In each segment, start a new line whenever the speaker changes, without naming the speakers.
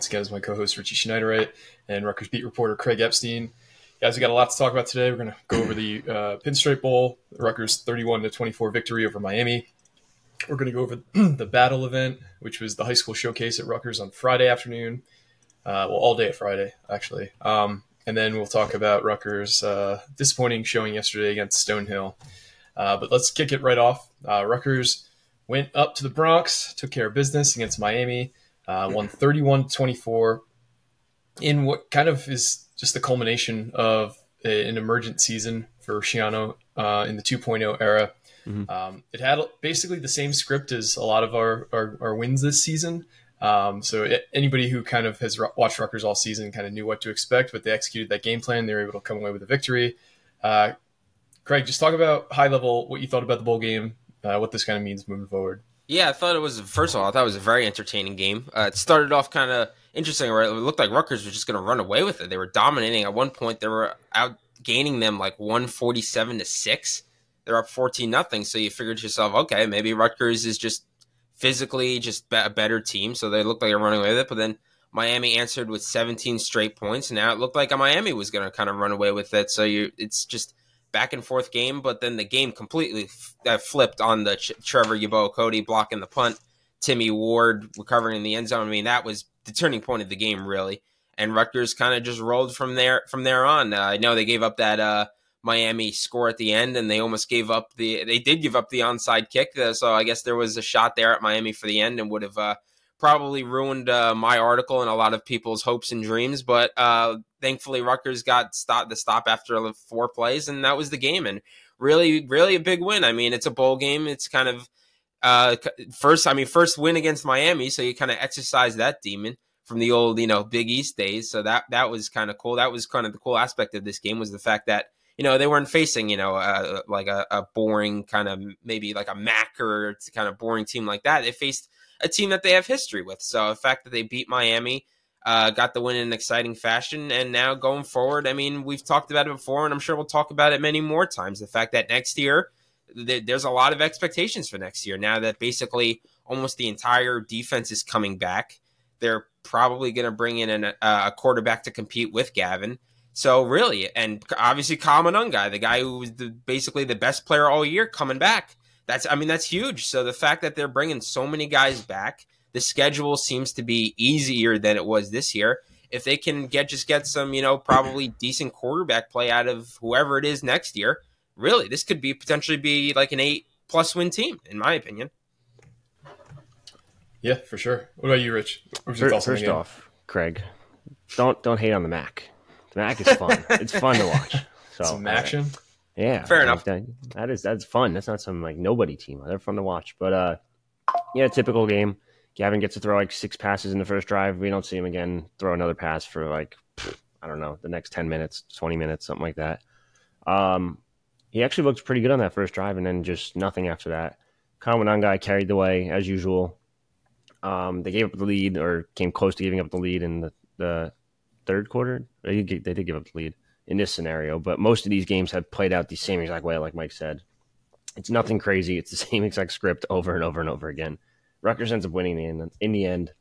Once again is my co-host, Richie Schneiderite, and Rutgers beat reporter Craig Epstein. Guys, we got a lot to talk about today. We're going to go over the uh, Pinstripe Bowl, Rutgers 31 to 24 victory over Miami. We're going to go over the battle event, which was the high school showcase at Rutgers on Friday afternoon. Uh, well, all day Friday, actually. Um, and then we'll talk about Rutgers' uh, disappointing showing yesterday against Stonehill. Uh, but let's kick it right off. Uh, Rutgers went up to the Bronx, took care of business against Miami, uh, won 31 24 in what kind of is just the culmination of a, an emergent season for Schiano uh, in the 2.0 era. Um, it had basically the same script as a lot of our, our, our wins this season. Um, so it, anybody who kind of has watched Rutgers all season kind of knew what to expect, but they executed that game plan. They were able to come away with a victory. Uh, Craig, just talk about high level what you thought about the bowl game, uh, what this kind of means moving forward.
Yeah, I thought it was. First of all, I thought it was a very entertaining game. Uh, it started off kind of interesting, where it looked like Rutgers was just going to run away with it. They were dominating. At one point, they were out gaining them like one forty seven to six. They're up fourteen nothing. So you figured to yourself, okay, maybe Rutgers is just physically just a better team. So they looked like they're running away with it. But then Miami answered with seventeen straight points, now it looked like Miami was going to kind of run away with it. So you, it's just back and forth game, but then the game completely f- uh, flipped on the Ch- Trevor Yeboah Cody blocking the punt, Timmy Ward recovering in the end zone. I mean, that was the turning point of the game, really. And Rutgers kind of just rolled from there from there on. Uh, I know they gave up that uh, Miami score at the end, and they almost gave up the. They did give up the onside kick, uh, so I guess there was a shot there at Miami for the end, and would have uh, probably ruined uh, my article and a lot of people's hopes and dreams. But uh, thankfully, Rutgers got stop the stop after four plays, and that was the game. And really, really a big win. I mean, it's a bowl game. It's kind of uh, first. I mean, first win against Miami, so you kind of exercise that demon from the old, you know, Big East days. So that that was kind of cool. That was kind of the cool aspect of this game was the fact that you know they weren't facing you know uh, like a, a boring kind of maybe like a Mac or kind of boring team like that. They faced a team that they have history with. So the fact that they beat Miami, uh, got the win in an exciting fashion, and now going forward, I mean, we've talked about it before, and I'm sure we'll talk about it many more times. The fact that next year th- there's a lot of expectations for next year. Now that basically almost the entire defense is coming back, they're probably going to bring in an, uh, a quarterback to compete with Gavin. So really, and obviously Kyle the guy who was the, basically the best player all year, coming back. That's I mean that's huge. So the fact that they're bringing so many guys back, the schedule seems to be easier than it was this year. If they can get just get some, you know, probably decent quarterback play out of whoever it is next year, really, this could be potentially be like an eight plus win team, in my opinion.
Yeah, for sure. What about you, Rich? What
First,
thoughts on the
first off, Craig, don't don't hate on the Mac. The Mac is fun. it's fun to watch. So
some action.
Yeah,
Fair enough.
That, that is that's fun. That's not some like nobody team. They're fun to watch. But uh, yeah, typical game. Gavin gets to throw like six passes in the first drive. We don't see him again throw another pass for like I don't know the next ten minutes, twenty minutes, something like that. Um, he actually looked pretty good on that first drive, and then just nothing after that. Kyle guy carried the way as usual. Um, they gave up the lead or came close to giving up the lead in the, the third quarter. They did give up the lead in this scenario, but most of these games have played out the same exact way, like Mike said. It's nothing crazy. It's the same exact script over and over and over again. Rutgers ends up winning in the, in the end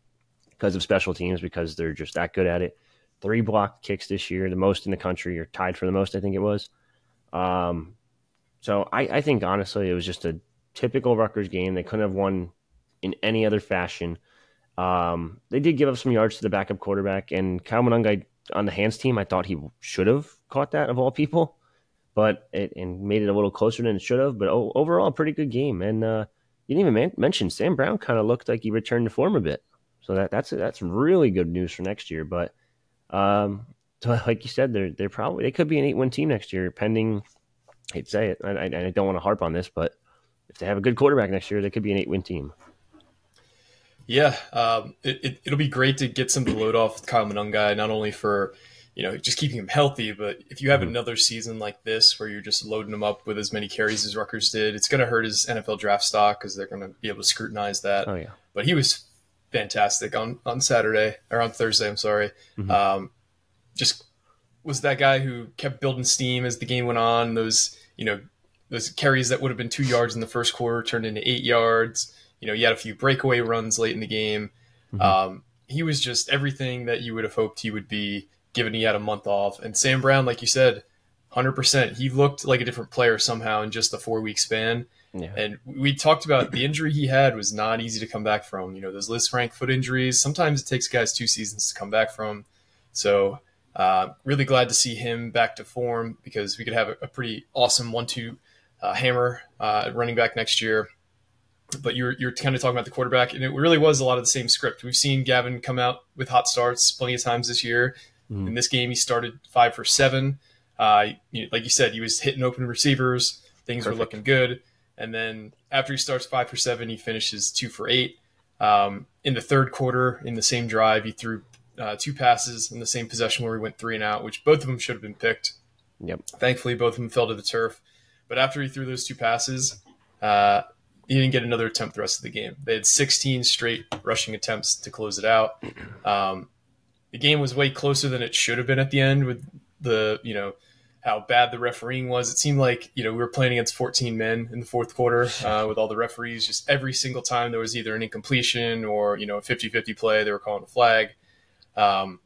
because of special teams because they're just that good at it. Three blocked kicks this year, the most in the country, or tied for the most, I think it was. Um, so I, I think honestly, it was just a typical Rutgers game. They couldn't have won in any other fashion. Um, they did give up some yards to the backup quarterback, and Kyle Monangai on the hands team, I thought he should have caught that of all people, but it and made it a little closer than it should have. But overall, a pretty good game. And uh, you didn't even man- mention Sam Brown kind of looked like he returned to form a bit. So that that's that's really good news for next year. But um, so like you said, they're they're probably they could be an eight win team next year, pending. I hate to say it, I, I, don't want to harp on this, but if they have a good quarterback next year, they could be an eight win team.
Yeah, um, it, it, will be great to get some load off Kyle Monangai, not only for you know just keeping him healthy, but if you have mm-hmm. another season like this where you're just loading him up with as many carries as Rutgers did, it's going to hurt his NFL draft stock because they're going to be able to scrutinize that.
Oh yeah,
but he was fantastic on on Saturday or on Thursday. I'm sorry. Mm-hmm. Um, just was that guy who kept building steam as the game went on. Those you know those carries that would have been two yards in the first quarter turned into eight yards. You know, he had a few breakaway runs late in the game. Mm-hmm. Um, he was just everything that you would have hoped he would be, given he had a month off. And Sam Brown, like you said, hundred percent, he looked like a different player somehow in just a four week span. Yeah. And we talked about the injury he had was not easy to come back from. You know, those Liz Lisfranc foot injuries. Sometimes it takes guys two seasons to come back from. So, uh, really glad to see him back to form because we could have a, a pretty awesome one-two uh, hammer uh, running back next year. But you're you're kind of talking about the quarterback, and it really was a lot of the same script. We've seen Gavin come out with hot starts plenty of times this year. Mm. In this game, he started five for seven. Uh, like you said, he was hitting open receivers. Things Perfect. were looking good. And then after he starts five for seven, he finishes two for eight. Um, in the third quarter, in the same drive, he threw uh, two passes in the same possession where he went three and out, which both of them should have been picked.
Yep.
Thankfully, both of them fell to the turf. But after he threw those two passes, uh, he didn't get another attempt the rest of the game. They had 16 straight rushing attempts to close it out. Um, the game was way closer than it should have been at the end with the, you know, how bad the refereeing was. It seemed like you know we were playing against 14 men in the fourth quarter uh, with all the referees. Just every single time there was either an incompletion or you know a 50-50 play, they were calling a flag. Um,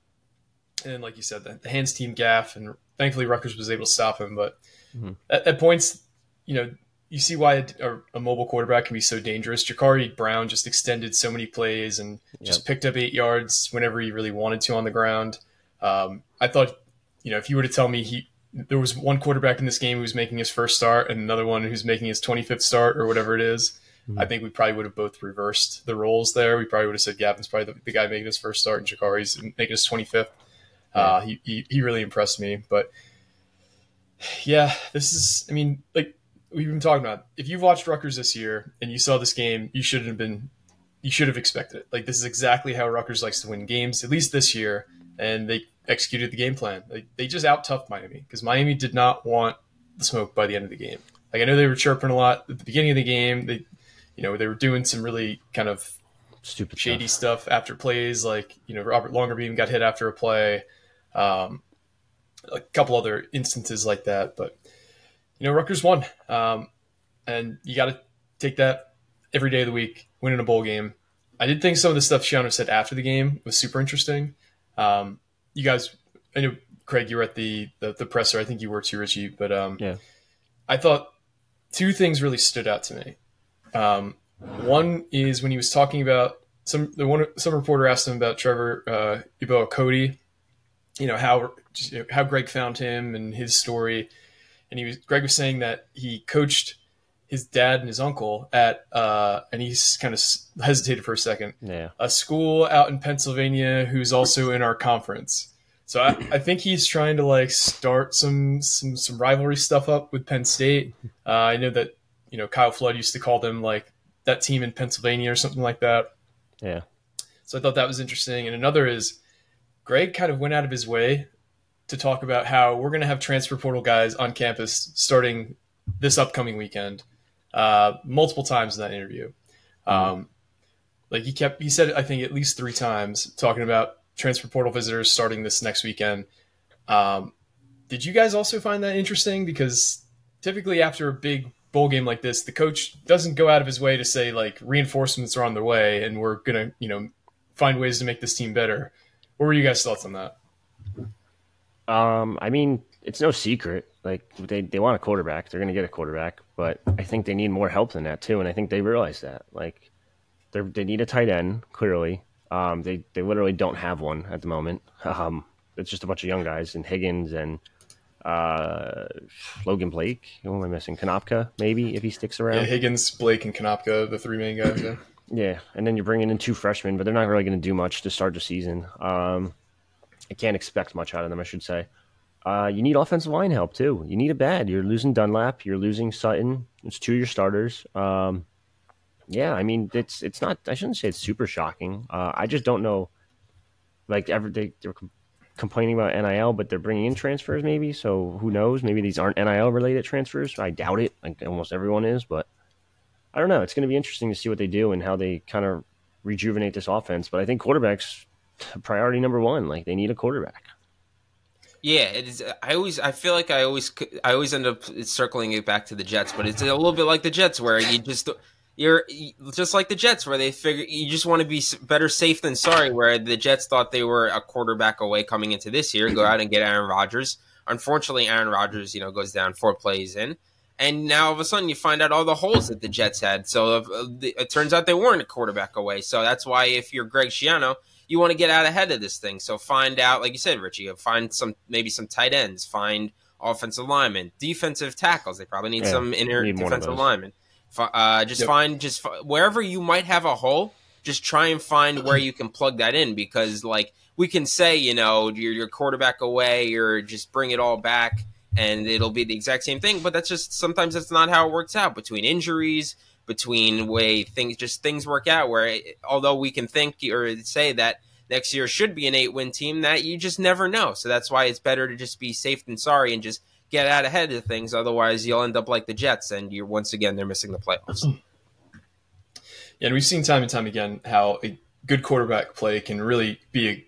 and like you said, the, the, hands team gaff, and thankfully Rutgers was able to stop him. But mm-hmm. at, at, points, you know, you see why a, a, mobile quarterback can be so dangerous. Jacurri Brown just extended so many plays and yep. just picked up eight yards whenever he really wanted to on the ground. Um, I thought, you know, if you were to tell me he there was one quarterback in this game who was making his first start and another one who's making his 25th start or whatever it is. Mm-hmm. I think we probably would have both reversed the roles there. We probably would have said Gavin's probably the, the guy making his first start and Jacurri's making his 25th. Uh, he, he, he really impressed me. But yeah, this is, I mean, like we've been talking about, if you've watched Rutgers this year and you saw this game, you shouldn't have been, you should have expected it. Like this is exactly how Rutgers likes to win games, at least this year. And they executed the game plan. They, they just out toughed Miami because Miami did not want the smoke by the end of the game. Like I know they were chirping a lot at the beginning of the game. They, you know, they were doing some really kind of
stupid
shady stuff, stuff after plays. Like you know, Robert Longerbeam got hit after a play. Um, a couple other instances like that, but you know, Rutgers won, um, and you got to take that every day of the week, winning a bowl game. I did think some of the stuff Schiano said after the game was super interesting. Um, you guys, I know Craig, you were at the, the, the presser. I think you were too, Richie. But um,
yeah,
I thought two things really stood out to me. Um, one is when he was talking about some the one some reporter asked him about Trevor uh, Yeboah Cody, you know how how Greg found him and his story, and he was Greg was saying that he coached his dad and his uncle at uh, and he's kind of hesitated for a second.
Yeah,
a school out in Pennsylvania who's also in our conference. So I, I think he's trying to like start some some some rivalry stuff up with Penn State. Uh, I know that you know Kyle Flood used to call them like that team in Pennsylvania or something like that.
Yeah.
So I thought that was interesting. And another is Greg kind of went out of his way to talk about how we're going to have transfer portal guys on campus starting this upcoming weekend uh, multiple times in that interview. Um, like he kept, he said, I think at least three times talking about transfer portal visitors starting this next weekend. Um, did you guys also find that interesting? Because typically after a big bowl game like this, the coach doesn't go out of his way to say like reinforcements are on their way and we're gonna, you know, find ways to make this team better. What were you guys' thoughts on that?
Um, I mean, it's no secret. Like they, they want a quarterback. They're going to get a quarterback, but I think they need more help than that too. And I think they realize that. Like they they need a tight end clearly. Um, they they literally don't have one at the moment. Um, it's just a bunch of young guys and Higgins and uh, Logan Blake. Who am I missing? Konopka maybe if he sticks around.
Yeah, Higgins, Blake, and Konopka, the three main guys. Yeah.
yeah, and then you're bringing in two freshmen, but they're not really going to do much to start the season. Um, I can't expect much out of them, I should say. Uh, you need offensive line help too. You need a bad. You're losing Dunlap. You're losing Sutton. It's two of your starters. Um, yeah, I mean it's it's not. I shouldn't say it's super shocking. Uh, I just don't know. Like ever they they're complaining about NIL, but they're bringing in transfers maybe. So who knows? Maybe these aren't NIL related transfers. I doubt it. Like almost everyone is, but I don't know. It's going to be interesting to see what they do and how they kind of rejuvenate this offense. But I think quarterbacks priority number one. Like they need a quarterback.
Yeah, it is. I always, I feel like I always, I always end up circling it back to the Jets, but it's a little bit like the Jets, where you just, you're just like the Jets, where they figure you just want to be better safe than sorry. Where the Jets thought they were a quarterback away coming into this year, go out and get Aaron Rodgers. Unfortunately, Aaron Rodgers, you know, goes down four plays in, and now all of a sudden you find out all the holes that the Jets had. So uh, it turns out they weren't a quarterback away. So that's why if you're Greg Schiano you want to get out ahead of this thing. So find out, like you said, Richie, find some maybe some tight ends, find offensive linemen, defensive tackles. They probably need yeah, some inner need defensive linemen. Uh, just yep. find just wherever you might have a hole, just try and find where you can plug that in because like we can say, you know, you're your quarterback away or just bring it all back and it'll be the exact same thing. But that's just sometimes that's not how it works out between injuries, between way things just things work out. Where although we can think or say that next year should be an eight win team, that you just never know. So that's why it's better to just be safe than sorry and just get out ahead of things. Otherwise, you'll end up like the Jets, and you're once again they're missing the playoffs.
Yeah, and we've seen time and time again how a good quarterback play can really be a,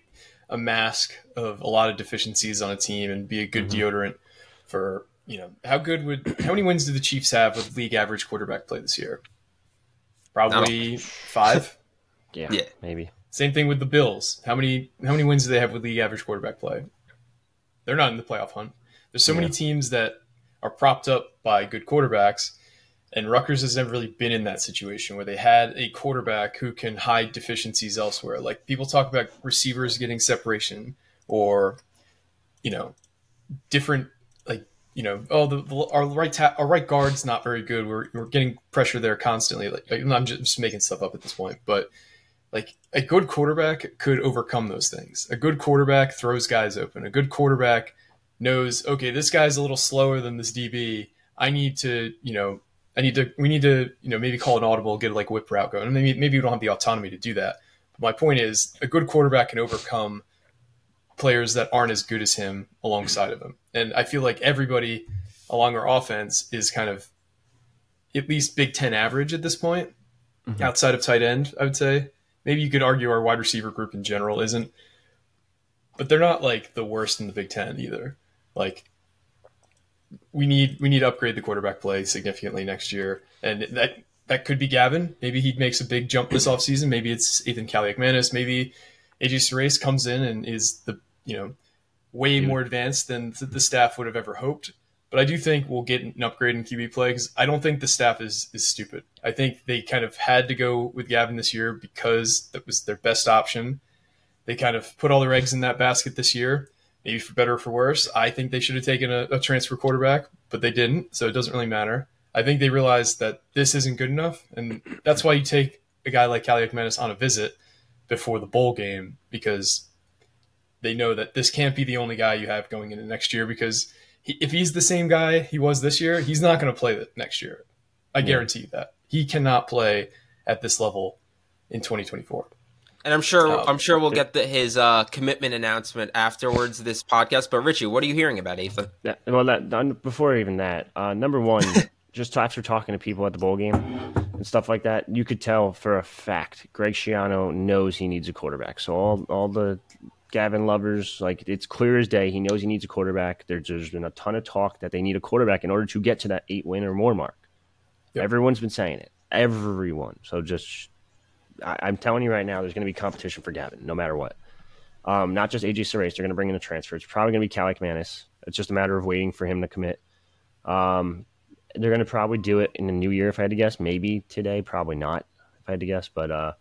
a mask of a lot of deficiencies on a team and be a good mm-hmm. deodorant for you know, how good would how many wins do the Chiefs have with league average quarterback play this year? Probably five.
yeah, yeah, maybe.
Same thing with the Bills. How many how many wins do they have with league average quarterback play? They're not in the playoff hunt. There's so yeah. many teams that are propped up by good quarterbacks, and Rutgers has never really been in that situation where they had a quarterback who can hide deficiencies elsewhere. Like people talk about receivers getting separation, or you know, different you know, oh, the, our right ta- our right guard's not very good. We're, we're getting pressure there constantly. Like, I'm just, just making stuff up at this point, but like a good quarterback could overcome those things. A good quarterback throws guys open. A good quarterback knows, okay, this guy's a little slower than this DB. I need to, you know, I need to, we need to, you know, maybe call an audible, get like whip route going. Maybe, maybe we don't have the autonomy to do that. But my point is, a good quarterback can overcome players that aren't as good as him alongside of him. And I feel like everybody along our offense is kind of at least Big Ten average at this point, mm-hmm. outside of tight end, I would say. Maybe you could argue our wide receiver group in general isn't, but they're not like the worst in the Big Ten either. Like we need we need to upgrade the quarterback play significantly next year, and that that could be Gavin. Maybe he makes a big jump this offseason. Maybe it's Ethan Kaliakmanis. Maybe AJ Surace comes in and is the you know, way more advanced than the staff would have ever hoped. But I do think we'll get an upgrade in QB play because I don't think the staff is is stupid. I think they kind of had to go with Gavin this year because that was their best option. They kind of put all their eggs in that basket this year, maybe for better or for worse. I think they should have taken a, a transfer quarterback, but they didn't, so it doesn't really matter. I think they realized that this isn't good enough, and that's why you take a guy like Kaliakmanis on a visit before the bowl game because they know that this can't be the only guy you have going into next year because he, if he's the same guy he was this year, he's not going to play that next year. I yeah. guarantee you that he cannot play at this level in 2024.
And I'm sure um, I'm sure we'll get the, his uh, commitment announcement afterwards this podcast. But Richie, what are you hearing about Ethan?
Yeah, well, that, before even that, uh, number one, just after talking to people at the bowl game and stuff like that, you could tell for a fact Greg Schiano knows he needs a quarterback. So all all the Gavin lovers, like it's clear as day. He knows he needs a quarterback. There's, there's been a ton of talk that they need a quarterback in order to get to that eight win or more mark. Yep. Everyone's been saying it. Everyone. So just, I, am telling you right now, there's going to be competition for Gavin, no matter what. Um, not just AJ Surace. They're going to bring in a transfer. It's probably going to be Kaliakmanis. It's just a matter of waiting for him to commit. Um, they're going to probably do it in the new year, if I had to guess. Maybe today, probably not, if I had to guess. But uh,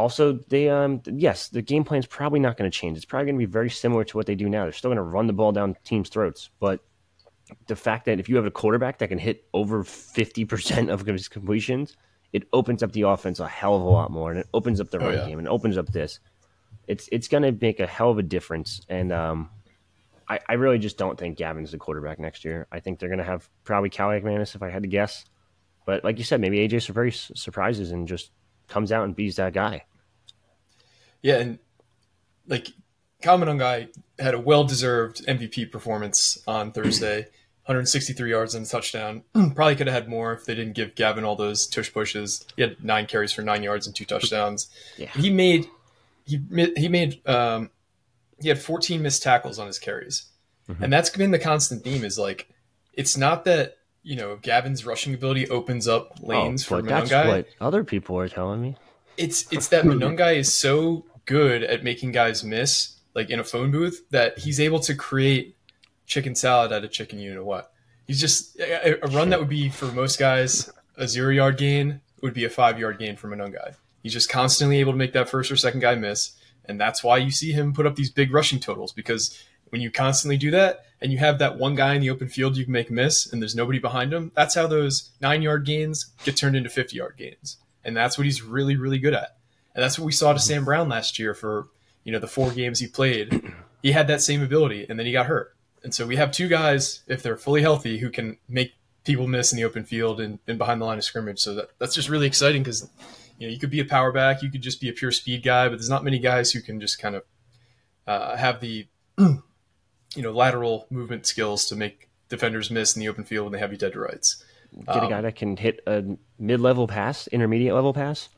also, they um yes, the game plan is probably not going to change. It's probably going to be very similar to what they do now. They're still going to run the ball down teams' throats, but the fact that if you have a quarterback that can hit over 50% of his completions, it opens up the offense a hell of a lot more and it opens up the oh, run yeah. game and opens up this. It's it's going to make a hell of a difference and um I, I really just don't think Gavin's the quarterback next year. I think they're going to have probably Kaliakmanis if I had to guess. But like you said, maybe AJ surprises and just comes out and beats that guy.
Yeah, and like Kyle Monangai had a well-deserved MVP performance on Thursday. 163 yards and a touchdown. Probably could have had more if they didn't give Gavin all those tush pushes. He had nine carries for nine yards and two touchdowns.
Yeah.
He made he he made um, he had 14 missed tackles on his carries,
Mhm.
and that's been the constant theme. Is like it's not that you know Gavin's rushing ability opens up lanes
oh,
for
but that's what other people are telling me.
It's it's that Monangai is so good at making guys miss, like in a phone booth, that he's able to create chicken salad out of chicken. You know what? He's just a, a run that would be for most guys a zero yard gain would be a five yard gain from for Monangai. He's just constantly able to make that first or second guy miss, and that's why you see him put up these big rushing totals because when you constantly do that and you have that one guy in the open field you can make miss and there's nobody behind him, that's how those nine yard gains get turned into 50 yard gains. And that's what he's really, really good at. And that's what we saw to Sam Brown last year for, you know, the four games he played. He had that same ability and then he got hurt. And so we have two guys, if they're fully healthy, who can make people miss in the open field and, and behind the line of scrimmage. So that, that's just really exciting because, you know, you could be a power back, you could just be a pure speed guy, but there's not many guys who can just kind of uh, have the, you know, lateral movement skills to make defenders miss in the open field when they have you dead to rights.
Get a
Um,
guy that can hit a mid-level pass, intermediate level pass,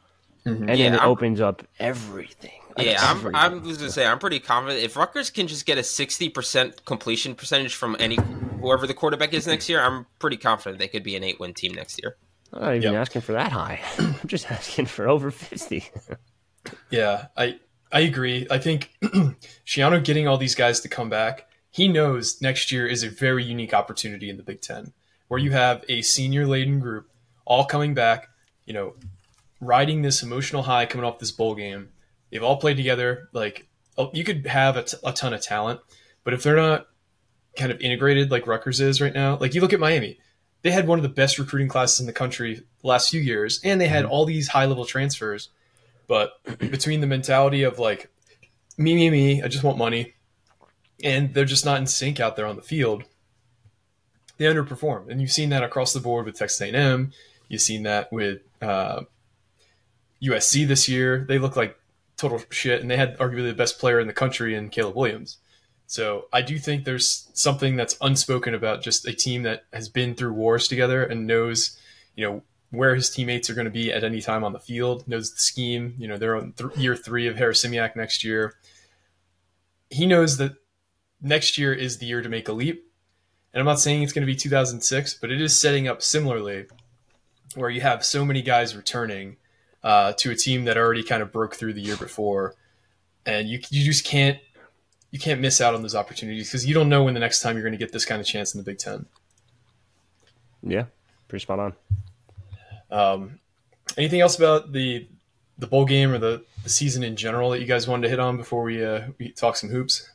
Mhm.
and then it
I'm-
opens up everything. Like,
Yeah, I'm. I'm was gonna say I'm pretty confident if Rutgers can just get a sixty percent completion percentage from any whoever the quarterback is next year, I'm pretty confident they could be an eight win team next year.
I'm not even
Yep.
asking for that high. I'm just asking for over fifty.
Yeah, I I agree. I think Schiano getting all these guys to come back, he knows next year is a very unique opportunity in the Big Ten, where you have a senior laden group all coming back, you know, riding this emotional high coming off this bowl game. They've all played together. Like oh, you could have a, t- a ton of talent, but if they're not kind of integrated like Rutgers is right now, like you look at Miami, they had one of the best recruiting classes in the country the last few years, and they had all these high level transfers. But between the mentality of like me, me, me, I just want money, and they're just not in sync out there on the field, they underperform. And you've seen that across the board with Texas A&M. You've seen that with uh, USC this year. They look like total shit, and they had arguably the best player in the country in Caleb Williams. So I do think there's something that's unspoken about just a team that has been through wars together and knows, you know, where his teammates are going to be at any time on the field, knows the scheme. You know, they're on th- year three of Harris Simiak next year. He knows that next year is the year to make a leap. And I'm not saying it's going to be 2006, but it is setting up similarly where you have so many guys returning uh, to a team that already kind of broke through the year before. And you, you just can't you can't miss out on those opportunities because you don't know when the next time you're going to get this kind of chance in the Big Ten.
Yeah, pretty spot on.
Um, anything else about the the bowl game or the, the season in general that you guys wanted to hit on before we uh, we talk some hoops?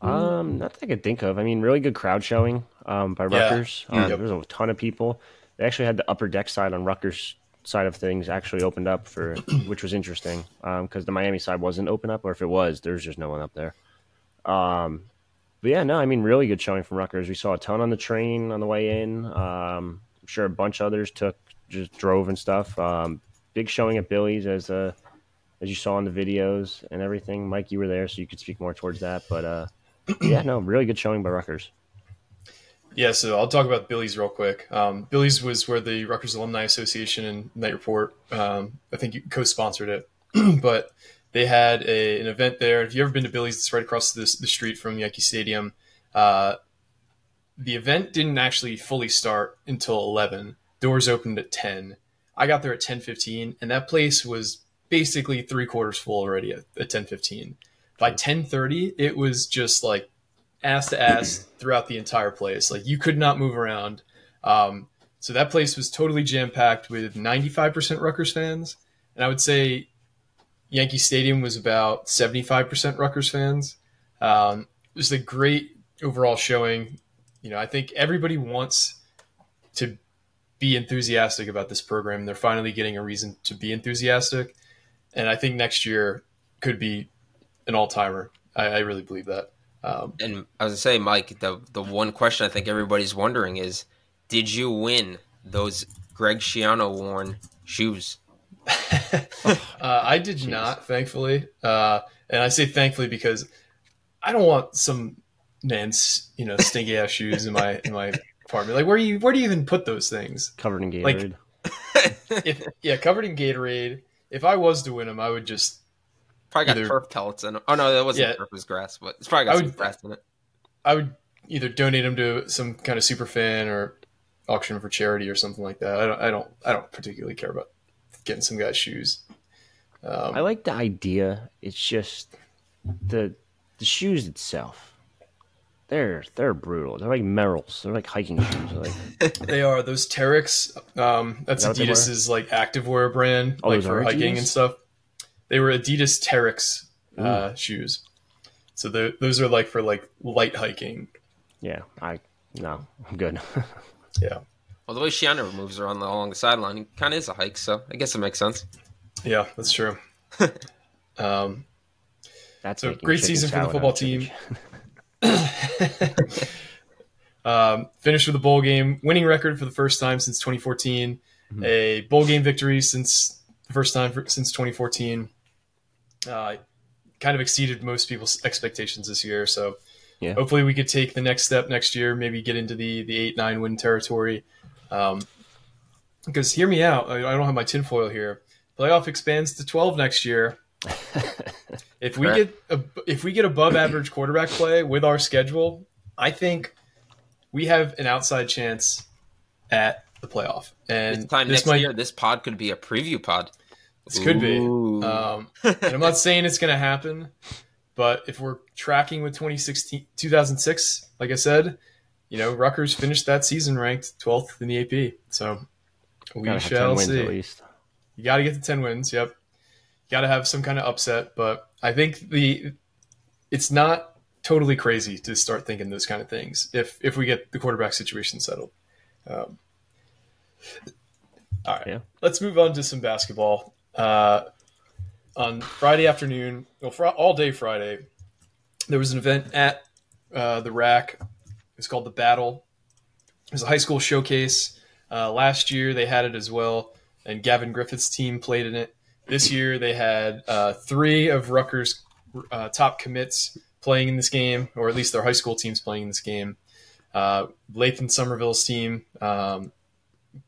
Um, not that I could think of. I mean, really good crowd showing um, by
Yeah.
Rutgers. Um,
Yep.
There was a ton of people. They actually had the upper deck side on Rutgers side of things actually opened up for, which was interesting because the Miami side wasn't open up, or if it was, there's just no one up there. Um, but yeah, no, I mean, really good showing from Rutgers. We saw a ton on the train on the way in. Um, I'm sure a bunch others took just drove and stuff. Um, big showing at Billy's as uh, as you saw in the videos and everything. Mike, you were there, so you could speak more towards that. But uh, yeah, no, really good showing by Rutgers.
Yeah, so I'll talk about Billy's real quick. Um, Billy's was where the Rutgers Alumni Association and Knight Report, um, I think, you co-sponsored it, but they had a, an event there. If you ever been to Billy's, it's right across the, the street from Yankee Stadium. Uh, the event didn't actually fully start until 11. Doors opened at 10. I got there at 10:15, and that place was basically three quarters full already at, at 10:15. By 10:30, it was just like ass to ass throughout the entire place. Like you could not move around. Um, so that place was totally jam packed with 95% Rutgers fans, and I would say Yankee Stadium was about 75% Rutgers fans. Um, it was a great overall showing. You know, I think everybody wants to be enthusiastic about this program. They're finally getting a reason to be enthusiastic, and I think next year could be an all timer. I, I really believe that. Um,
And I was gonna say, Mike, the the one question I think everybody's wondering is, did you win those Greg Schiano worn shoes?
uh, I did not, thankfully, uh, and I say thankfully because I don't want some man's you know stinky ass shoes in my in my apartment. Like where do you where do you even put those things?
Covered in
Like-
Gatorade.
If yeah, covered in Gatorade. If I was to win them, I would just
Probably got
Either-
turf pellets in them. Oh no, that wasn't
Yeah.
turf, it was grass, but it's probably got
I
some grass in it.
I would either donate them to some kind of super fan or auction 'em for charity or something like that. I don't I don't I don't particularly care about getting some guy's shoes. Um,
I like the idea. It's just the the shoes itself. They're they're brutal. They're like Merrells. They're like hiking shoes. They're like
They are those Terrex. Um, that's
that what they were?
Adidas's like activewear brand,
Oh,
like for hiking and stuff. They were Adidas Terrex uh, shoes. So the, those are like for like light hiking.
yeah. I no. I'm good.
Yeah,
Well, the way Schiano moves around the, along the sideline, it kind of is a hike, so I guess it makes sense.
yeah, that's true. um,
That's
So, great season for the football
out of chicken
team.
shit.
um, finished with a bowl game, winning record for the first time since 2014,
Mm-hmm.
a bowl game victory since the first time for, since 2014. Uh, kind of exceeded most people's expectations this year. So
Yeah.
hopefully we could take the next step next year, maybe get into the the eight nine win territory. Um, because hear me out, I, I don't have my tinfoil here. Playoff expands to 12 next year. if we get a, if we get above average quarterback play with our schedule, I think we have an outside chance at the playoff. And
This time
this
next
might
year, this pod could be a preview pod.
This could be. Um, and I'm not saying it's going to happen, but if we're tracking with 2016, 2006, like I said, you know, Rutgers finished that season ranked 12th in the AP. So we
Gotta have 10
shall see.
at least.
You got to get to 10 wins. Yep. You got to have some kind of upset, but I think the it's not totally crazy to start thinking those kind of things if if we get the quarterback situation settled. Um, all right.
Yeah.
Let's move on to some basketball. Uh, on Friday afternoon, well, fr- all day Friday, there was an event at uh, the RAC. It was called the Battle. It was a high school showcase. Uh, last year they had it as well, and Gavin Griffith's team played in it. This year they had uh, three of Rutgers' uh, top commits playing in this game, or at least their high school teams playing in this game. Uh, Lathan Somerville's team, um,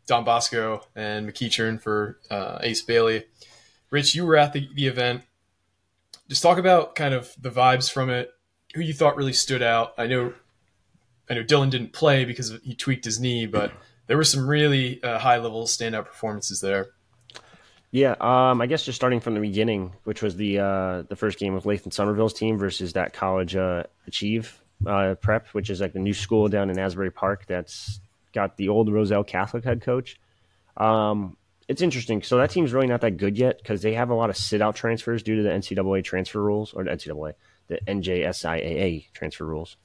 Don Bosco and McEachern for uh, Ace Bailey. Rich, you were at the, the event. Just talk about kind of the vibes from it. Who you thought really stood out? I know, I know Dylan didn't play because he tweaked his knee, but there were some really uh, high level standout performances there.
Yeah, um, I guess just starting from the beginning, which was the uh, the first game of Lathan Somerville's team versus that college uh, Achieve uh, Prep, which is like the new school down in Asbury Park that's got the old Roselle Catholic head coach. Um, it's interesting. So that team's really not that good yet because they have a lot of sit out transfers due to the NCAA transfer rules or the NCAA, the NJSIAA transfer rules.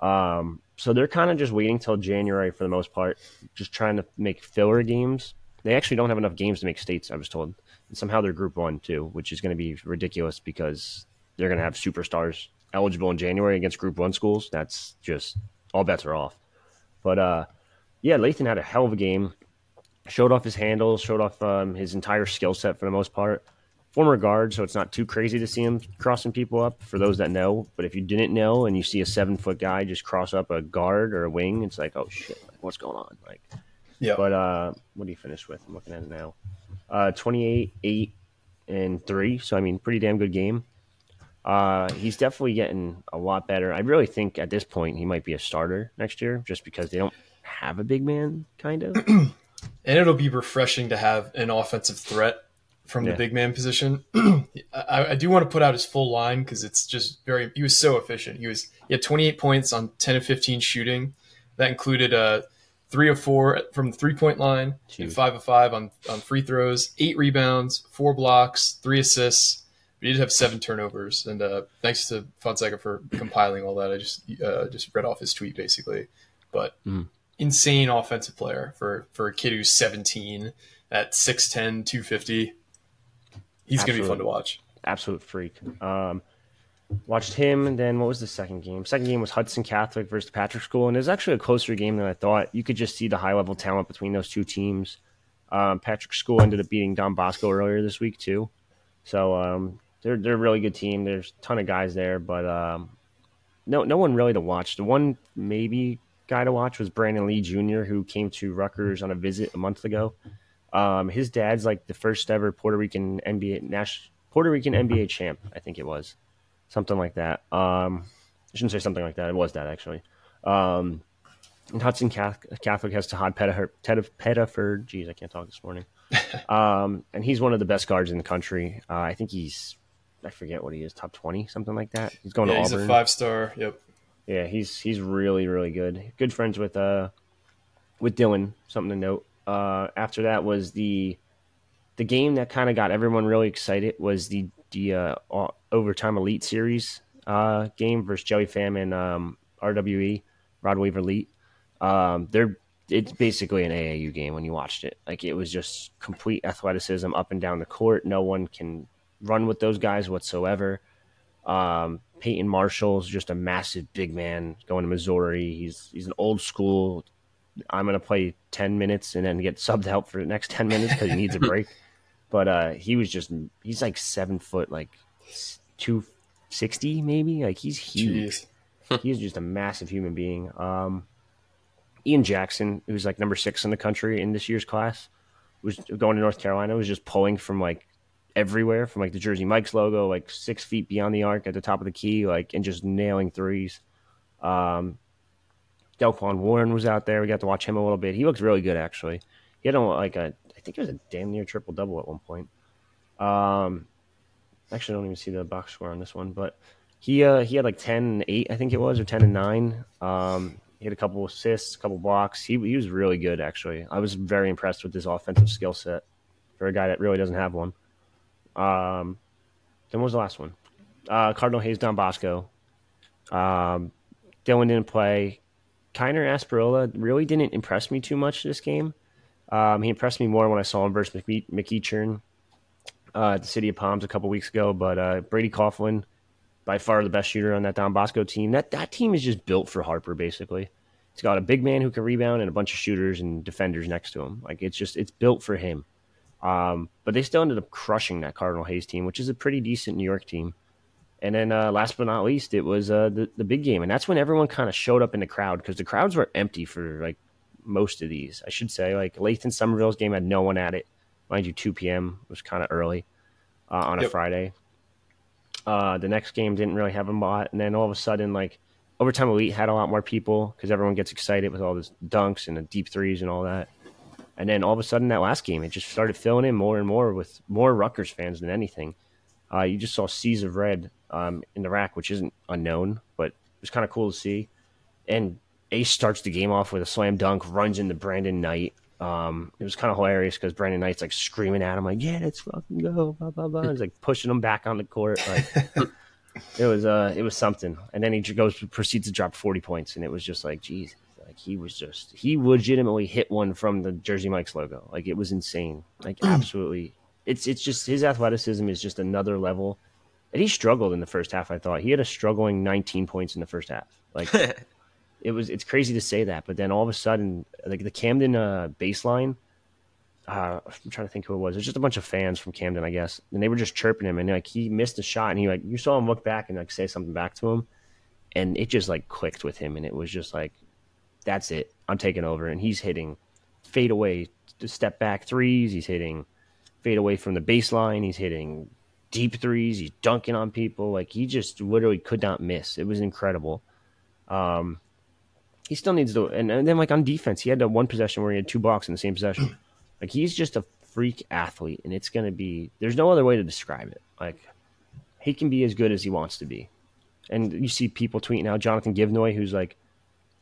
Um, so they're kind of just waiting till January for the most part, just trying to make filler games. They actually don't have enough games to make states, I was told. And somehow they're Group One too, which is going to be ridiculous because they're going to have superstars eligible in January against Group One schools. That's just all bets are off. But uh, yeah, Lathan had a hell of a game. Showed off his handles, showed off um, his entire skill set for the most part. Former guard, so it's not too crazy to see him crossing people up for those that know. But if you didn't know and you see a seven foot guy just cross up a guard or a wing, it's like, oh shit, like, what's going on? Like,
Yeah.
but uh, what do you finish with? I'm looking at it now. Uh, 28, 8, and 3. So, I mean, pretty damn good game. Uh, he's definitely getting a lot better. I really think at this point he might be a starter next year just because they don't have a big man, kind of.
and it'll be refreshing to have an offensive threat from
Yeah.
the big man position. I, I do want to put out his full line because it's just very. He was so efficient. He was he had 28 points on 10 of 15 shooting. That included uh, three of four from the three point line and five of five on on free throws. Eight rebounds, four blocks, three assists. He did have seven turnovers, and uh, thanks to Fonseca for compiling all that. I just uh, just read off his tweet basically, but
Mm.
insane offensive player for for a kid who's 17 at 6'10", 250. He's going to be fun to watch.
absolute freak. Um, watched him, and then what was the second game? Second game was Hudson Catholic versus Patrick School, and it was actually a closer game than I thought. You could just see the high level talent between those two teams. Um, Patrick School ended up beating Don Bosco earlier this week too, so um, they're they're a really good team. There's a ton of guys there, but um, no no one really to watch. The one maybe guy to watch was Brandon Lee Jr., who came to Rutgers on a visit a month ago. Um, his dad's like the first ever Puerto Rican NBA national Puerto Rican NBA champ, I think it was something like that. Um, I shouldn't say something like that. It was that actually. Um, and Hudson Catholic has Tahaad Pettiford. Jeez, I can't talk this morning. um, and he's one of the best guards in the country. Uh, I think he's, I forget what he is, top twenty, something like that. He's going
yeah,
to
he's
Auburn.
a five star. Yep.
Yeah, he's he's really really good. Good friends with uh with Dylan. Something to note. Uh, after that was the the game that kind of got everyone really excited was the the uh, overtime elite series uh, game versus Joey Pham and um, RWE Rod Wave Elite. Um, they're it's basically an AAU game when you watched it. Like it was just complete athleticism up and down the court. No one can run with those guys whatsoever. Um, Peyton Marshall's just a massive big man going to Missouri. He's he's an old school. I'm gonna play ten minutes and then get subbed out for the next ten minutes because he needs a break. but uh, he was just he's like seven foot, like two sixty maybe. Like he's huge. he's just a massive human being. Um, Ian Jackson, who's like number six in the country in this year's class, was going to North Carolina. Was just pulling from like everywhere, from like the Jersey Mike's logo, like six feet beyond the arc at the top of the key, like and just nailing threes. Um, Delquan Warren was out there. We got to watch him a little bit. He looks really good actually. He had like a, I think it was a damn near triple double at one point. Um, actually, I don't even see the box score on this one, but he uh, he had like 10 and 8, I think it was, or 10 and 9. Um, he had a couple assists, a couple blocks. He, he was really good, actually. I was very impressed with his offensive skill set for a guy that really doesn't have one. Um, then what was the last one? Uh, Cardinal Hayes Don Bosco. Um, Dylan didn't play. Kiner Asperola really didn't impress me too much this game. Um, he impressed me more when I saw him versus McEachern uh, at the City of Palms a couple weeks ago. But uh, Brady Coughlin, by far the best shooter on that Don Bosco team. That that team is just built for Harper. Basically, it's got a big man who can rebound and a bunch of shooters and defenders next to him. Like it's just it's built for him. Um, but they still ended up crushing that Cardinal Hayes team, which is a pretty decent New York team. And then uh, last but not least, it was uh, the the big game, and that's when everyone kind of showed up in the crowd because the crowds were empty for like most of these. I should say, like Lathan Somerville's game had no one at it. Mind you, 2 p.m. was kind of early uh, on a yep. Friday. Uh, the next game didn't really have a lot, and then all of a sudden, like overtime elite had a lot more people because everyone gets excited with all these dunks and the deep threes and all that. And then all of a sudden, that last game, it just started filling in more and more with more Rutgers fans than anything. Uh, you just saw seas of red um, in the RAC, which isn't unknown, but it was kind of cool to see. And Ace starts the game off with a slam dunk, runs into Brandon Knight. Um, it was kind of hilarious because Brandon Knight's like screaming at him, like, "Yeah, let's fucking go!" Blah blah blah. He's like pushing him back on the court. Like it was, uh, it was something. And then he goes proceeds to drop forty points, and it was just like, geez, like he was just he legitimately hit one from the Jersey Mike's logo. Like it was insane. Like absolutely, it's it's just his athleticism is just another level. And he struggled in the first half. I thought he had a struggling 19 points in the first half. Like it was it's crazy to say that, but then all of a sudden, like the Camden uh, baseline, uh, I'm trying to think who it was. It was just a bunch of fans from Camden, I guess, and they were just chirping him, and like he missed a shot, and he like you saw him look back and like say something back to him, and it just like clicked with him, and it was just like, that's it, I'm taking over, and he's hitting fade away, step back threes, he's hitting fade away from the baseline, he's hitting deep threes, he's dunking on people, like he just literally could not miss. It was incredible. Um, he still needs to. And, and then like on defense, he had one possession where he had two blocks in the same possession. like he's just a freak athlete, and it's going to be. There's no other way to describe it. Like he can be as good as he wants to be. And you see people tweeting out Jonathan Givony, who's like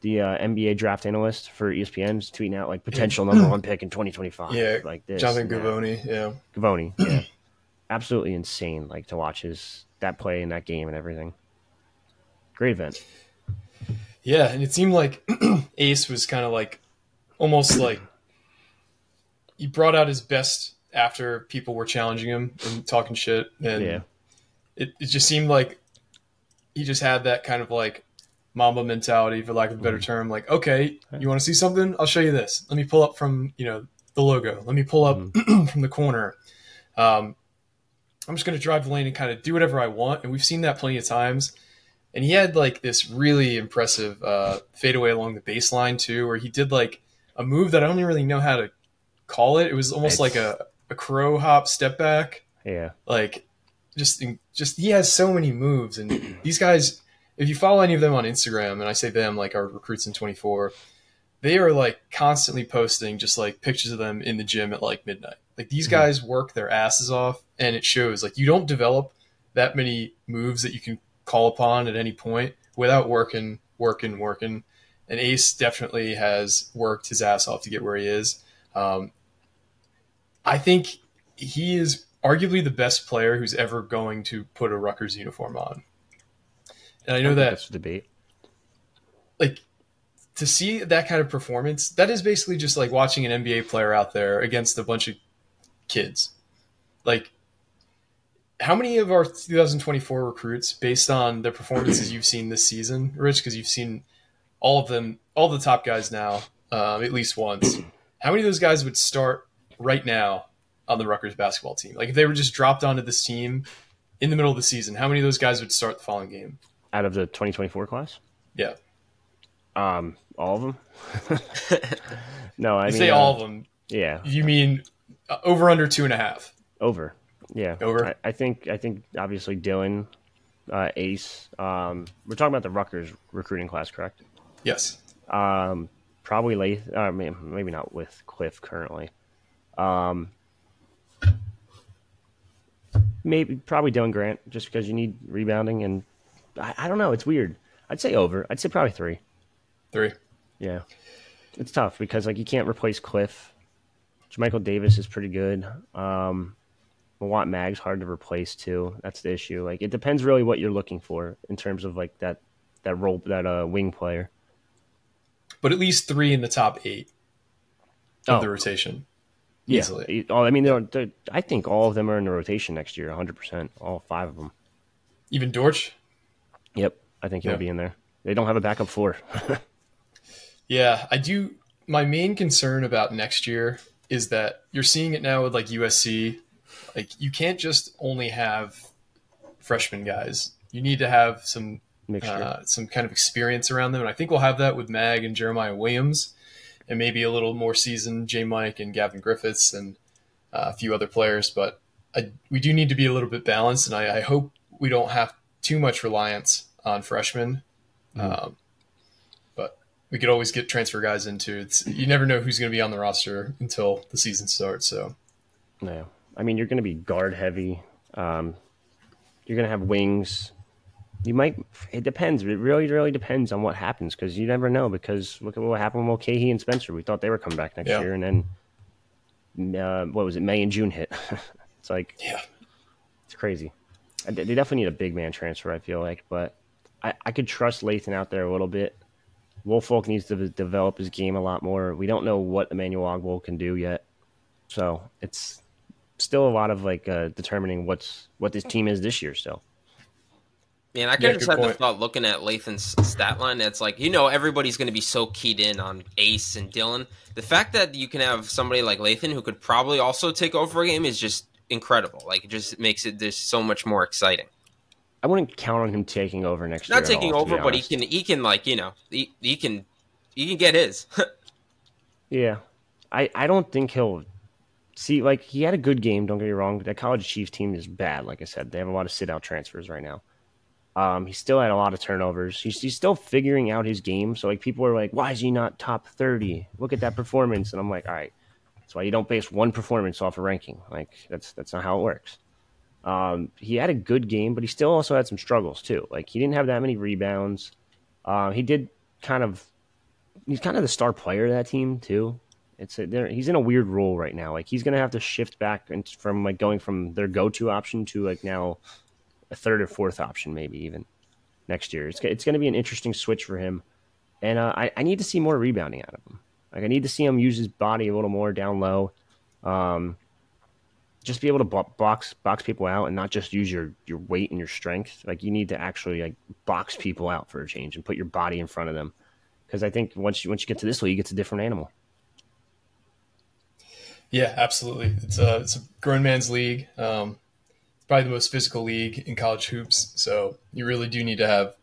the uh, NBA draft analyst for ESPN, is tweeting out like potential number one pick in 2025.
Yeah,
like this.
Jonathan Givony. Yeah,
Givony. Yeah, absolutely insane. Like to watch his that play in that game and everything. Great event.
Yeah, and it seemed like Ace was kind of like almost like he brought out his best after people were challenging him and talking shit, and
yeah.
it, it just seemed like he just had that kind of like Mamba mentality, for lack of a better term. Like, okay, you want to see something? I'll show you this. Let me pull up from you know the logo. Let me pull up from the corner. Um, I'm just going to drive the lane and kind of do whatever I want. And we've seen that plenty of times. And he had like this really impressive uh, fadeaway along the baseline too, where he did like a move that I don't even really know how to call it. It was almost
It's-
like a, a crow hop step back.
Yeah.
Like just just he has so many moves and these guys if you follow any of them on Instagram and I say them like our recruits in 24 they are like constantly posting just like pictures of them in the gym at like midnight. Like these
Mhm.
guys work their asses off and it shows. Like you don't develop that many moves that you can call upon at any point without working, working, working. And Ace definitely has worked his ass off to get where he is. Um, I think he is arguably the best player who's ever going to put a Rutgers uniform on. And I know
think
that
that's debate.
like to see that kind of performance, that is basically just like watching an NBA player out there against a bunch of kids. Like, how many of our 2024 recruits, based on the performances you've seen this season, Rich, because you've seen all of them, all the top guys now, um, at least once, how many of those guys would start right now on the Rutgers basketball team? Like, if they were just dropped onto this team in the middle of the season, how many of those guys would start the following game?
Out of the 2024 class,
Yeah.
um, all of them. no, I mean
say
uh,
all of them.
Yeah,
You mean uh, over under two and a half?
over. Yeah,
Over?
I, I think I think obviously Dylan, uh, Ace. Um, we're talking about the Rutgers recruiting class, correct?
Yes.
Um, probably Lath. Uh, maybe not with Cliff currently. Um, maybe probably Dylan Grant, just because you need rebounding and I, I don't know. It's weird. I'd say over. I'd say probably three.
Three.
Yeah, it's tough because like you can't replace Cliff. Jamichael Davis is pretty good. Um, Mawot Mag's hard to replace too. That's the issue. Like it depends really what you're looking for in terms of like that that role that uh wing player.
But at least three in the top eight of
Oh.
the rotation.
Yeah.
Easily.
Oh, I mean, they're, they're, I think all of them are in the rotation next year, 100. percent All five of them.
Even Dortch?
Yep, I think he'll
Yeah.
be in there. They don't have a backup four.
Yeah, I do. My main concern about next year is that you're seeing it now with like USC. Like, you can't just only have freshman guys. You need to have some uh, some kind of experience around them. And I think we'll have that with Mag and Jeremiah Williams, and maybe a little more seasoned J. Mike and Gavin Griffiths and uh, a few other players. But I, we do need to be a little bit balanced, and I, I hope we don't have too much reliance on freshmen. Um, but we could always get transfer guys into. It's you never know who's going to be on the roster until the season starts. So
yeah, I mean you're going to be guard heavy. Um, you're going to have wings. You might. It depends. It really, really depends on what happens because you never know. Because look at what happened with Mulcahy and Spencer. We thought they were coming back next
Yeah.
year, and then uh, what was it? May and June hit. it's like
yeah,
it's crazy. I- They definitely need a big man transfer. I feel like, but I, I could trust Lathan out there a little bit. Woolfolk needs to develop his game a lot more. We don't know what Emmanuel Ogbo can do yet, so it's still a lot of like uh, determining what's what this team is this year. Still,
Man, I
Yeah,
can just
good
have the thought looking at Lathan's stat line. It's like you know everybody's going to be so keyed in on Ace and Dylan. The fact that you can have somebody like Lathan who could probably also take over a game is just incredible. Like it just makes it just so much more exciting.
I wouldn't count on him taking over next year.
Not taking
all,
over, but he can he can like you know he, he can he can get his.
Yeah, I I don't think he'll see like he had a good game. Don't get me wrong. That college Chiefs team is bad. Like I said, they have a lot of sit out transfers right now. Um, he still had a lot of turnovers. He's, he's still figuring out his game. So like people are like, why is he not top thirty? Look at that performance. And I'm like, all right, that's why you don't base one performance off a ranking. Like that's that's not how it works. Um, he had a good game, but he still also had some struggles too. Like he didn't have that many rebounds. Uh, he did kind of he's kind of the star player of that team too. It's a, he's in a weird role right now. Like he's gonna have to shift back and from like going from their go-to option to like now a third or fourth option, maybe even next year. It's it's gonna be an interesting switch for him, and uh, I I need to see more rebounding out of him. Like I need to see him use his body a little more down low. Um, just be able to box box people out and not just use your your weight and your strength. Like you need to actually like box people out for a change and put your body in front of them. Because I think once you once you get to this league, it's a different animal.
Yeah, absolutely. It's a it's a grown man's league. Um, probably the most physical league in college hoops. So you really do need to have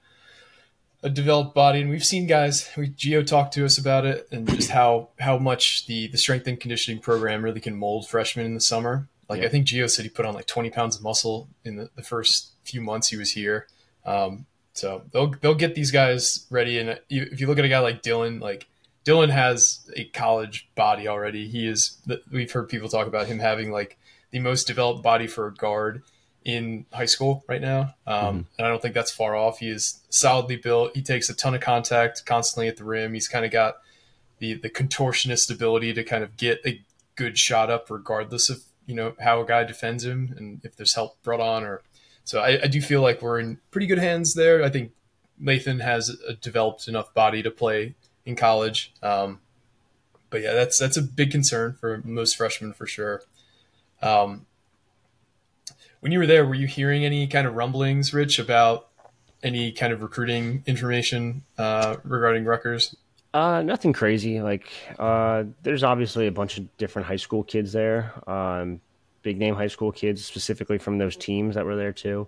a developed body, and we've seen guys. We Geo talked to us about it, and just how how much the the strength and conditioning program really can mold freshmen in the summer. Like yeah. I think Geo said he put on like 20 pounds of muscle in the, the first few months he was here. Um, so they'll they'll get these guys ready. And if you look at a guy like Dylan, like Dylan has a college body already. He is. We've heard people talk about him having like the most developed body for a guard in high school right now. Um, mm-hmm. And I don't think that's far off. He is solidly built. He takes a ton of contact constantly at the rim. He's kind of got the the contortionist ability to kind of get a good shot up regardless of you know how a guy defends him and if there's help brought on or so I, I do feel like we're in pretty good hands there. I think Lathan has a developed enough body to play in college. Um, but yeah, that's that's a big concern for most freshmen for sure. Um, when you were there, were you hearing any kind of rumblings, Rich, about any kind of recruiting information uh, regarding Rutgers?
Uh, nothing crazy. Like, uh, there's obviously a bunch of different high school kids there. Um, big name high school kids, specifically from those teams that were there too.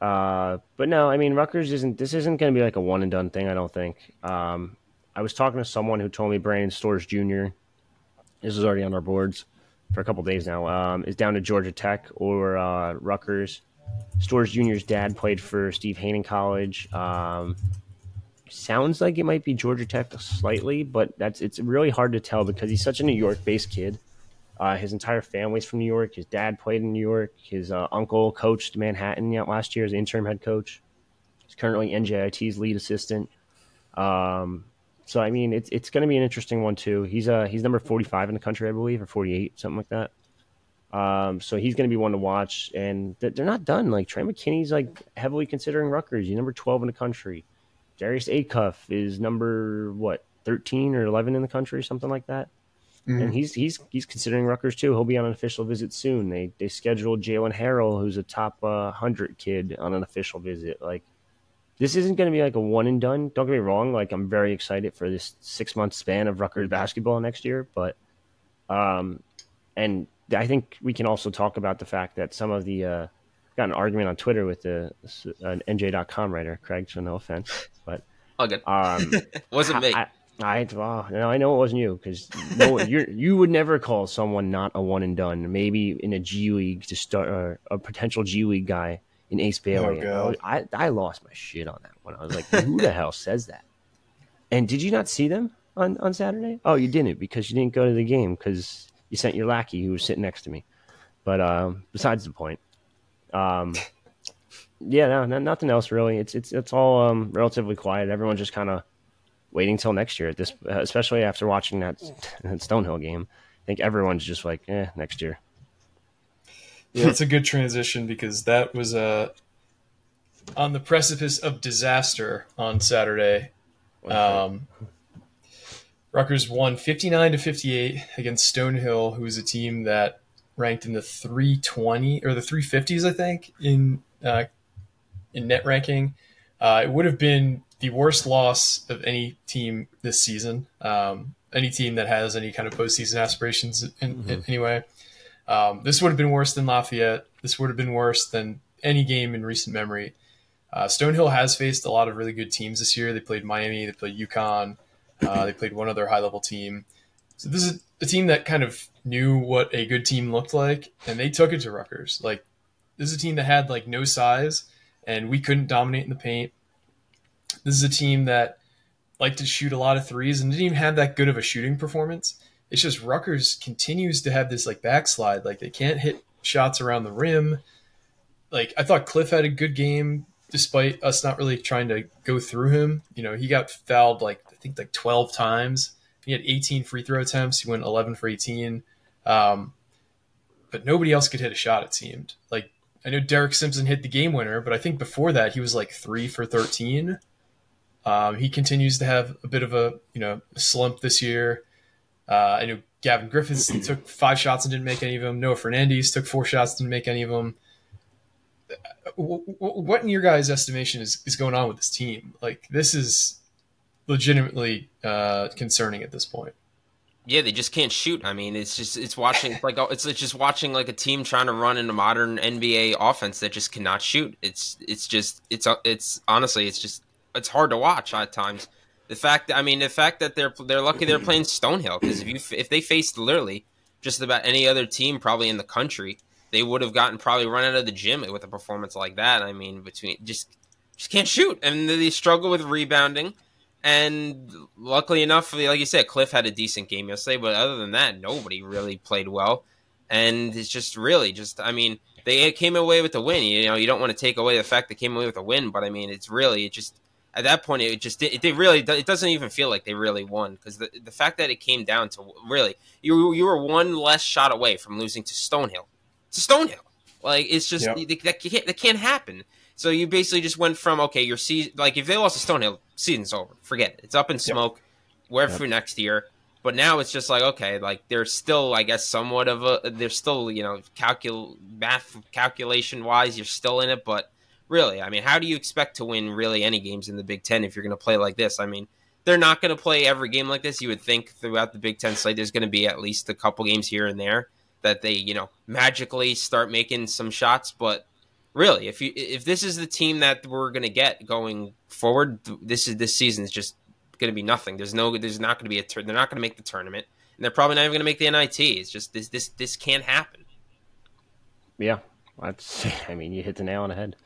Uh, but no, I mean, Rutgers isn't. This isn't going to be like a one and done thing. I don't think. Um, I was talking to someone who told me Brandon Stores Jr. This is already on our boards for a couple days now. Um, is down to Georgia Tech or uh, Rutgers. Stores Jr.'s dad played for Steve Haynen College. Um, sounds like it might be Georgia Tech slightly, but that's it's really hard to tell because he's such a New York based kid. Uh, his entire family's from New York. His dad played in New York. His uh, uncle coached Manhattan last year as interim head coach. He's currently NJIT's lead assistant. Um, so I mean, it's it's going to be an interesting one too. He's uh he's number forty five in the country, I believe, or forty eight, something like that. Um, so he's going to be one to watch, and they're not done. Like Trey McKenney's like heavily considering Rutgers. He's number twelve in the country. Darius Acuff is number what thirteen or eleven in the country, something like that. Mm-hmm. And he's he's he's considering Rutgers too. He'll be on an official visit soon. They they scheduled Jalen Harrell, who's a top uh, hundred kid, on an official visit. Like this isn't going to be like a one and done. Don't get me wrong. Like I'm very excited for this six month span of Rutgers basketball next year. But um, and I think we can also talk about the fact that some of the uh, got an argument on Twitter with the an NJ.com writer, Craig. So no offense, but
all good. Um, wasn't me.
I, I, well, no, I know it wasn't you because no, you you would never call someone not a one and done. Maybe in a G League to start uh, a potential G League guy in Ace Bailey. Oh, I, I lost my shit on that one. I was like, who the hell says that? And did you not see them on on Saturday? Oh, you didn't because you didn't go to the game because you sent your lackey who was sitting next to me. But um, besides the point, um, yeah, no, no, nothing else really. It's it's it's all um, relatively quiet. Everyone's just kind of waiting till next year. At this, especially after watching that, that Stonehill game, I think everyone's just like, eh, next year.
Yeah, it's a good transition because that was uh, on the precipice of disaster on Saturday. Um, Rutgers won 59 to 58 against Stonehill, who is a team that ranked in the 320 or the 350s, I think, in uh, in net ranking. Uh, it would have been the worst loss of any team this season. Um, any team that has any kind of postseason aspirations in, mm-hmm. in anyway. Um, this would have been worse than Lafayette. This would have been worse than any game in recent memory. Uh, Stonehill has faced a lot of really good teams this year. They played Miami, they played UConn, uh, they played one other high level team. So this is a team that kind of knew what a good team looked like, and they took it to Rutgers. Like this is a team that had like no size, and we couldn't dominate in the paint. This is a team that liked to shoot a lot of threes and didn't even have that good of a shooting performance. It's just Rutgers continues to have this like backslide. Like they can't hit shots around the rim. Like I thought Cliff had a good game despite us not really trying to go through him. You know, he got fouled like I think like 12 times. He had 18 free throw attempts. He went 11 for 18. Um, but nobody else could hit a shot, it seemed. Like, I know Derek Simpson hit the game winner, but I think before that he was like three for 13. Um, he continues to have a bit of a, you know, slump this year. Uh, I know Gavin Griffiths took five shots and didn't make any of them. Noah Fernandes took four shots, didn't make any of them. What in your guys' estimation is, is going on with this team? Like this is legitimately uh, concerning at this point.
Yeah, they just can't shoot. I mean, it's just it's watching it's like it's, it's just watching like a team trying to run in a modern NBA offense that just cannot shoot. It's it's just it's it's honestly it's just it's hard to watch at times. The fact, I mean, the fact that they're they're lucky they're playing Stonehill because if you if they faced literally just about any other team probably in the country, they would have gotten probably run out of the gym with a performance like that. I mean, between just just can't shoot, and they struggle with rebounding. And luckily enough, like you said, Cliff had a decent game yesterday, but other than that, nobody really played well. And it's just really just, I mean, they came away with the win. You know, you don't want to take away the fact they came away with a win, but I mean, it's really it just at that point, it just it, it really it doesn't even feel like they really won because the the fact that it came down to really you you were one less shot away from losing to Stonehill, to Stonehill. Like it's just yep. that, can't, that can't happen. So you basically just went from okay, your season like if they lost to Stonehill, season's over. Forget it. It's up in smoke. Yep. We're yep. for next year. But now it's just like okay, like there's still, I guess, somewhat of a. There's still, you know, calcul math calculation wise, you're still in it, but really. I mean, how do you expect to win really any games in the Big Ten if you're going to play like this? I mean, they're not going to play every game like this. You would think throughout the Big Ten slate, there's going to be at least a couple games here and there that they, you know, magically start making some shots. But really, if you if this is the team that we're going to get going forward, this is this season is just going to be nothing. There's no, there's not going to be a. Tur- they're not going to make the tournament, and they're probably not even going to make the NIT. It's just this this this can't happen.
Yeah, that's. I mean, you hit the nail on the head.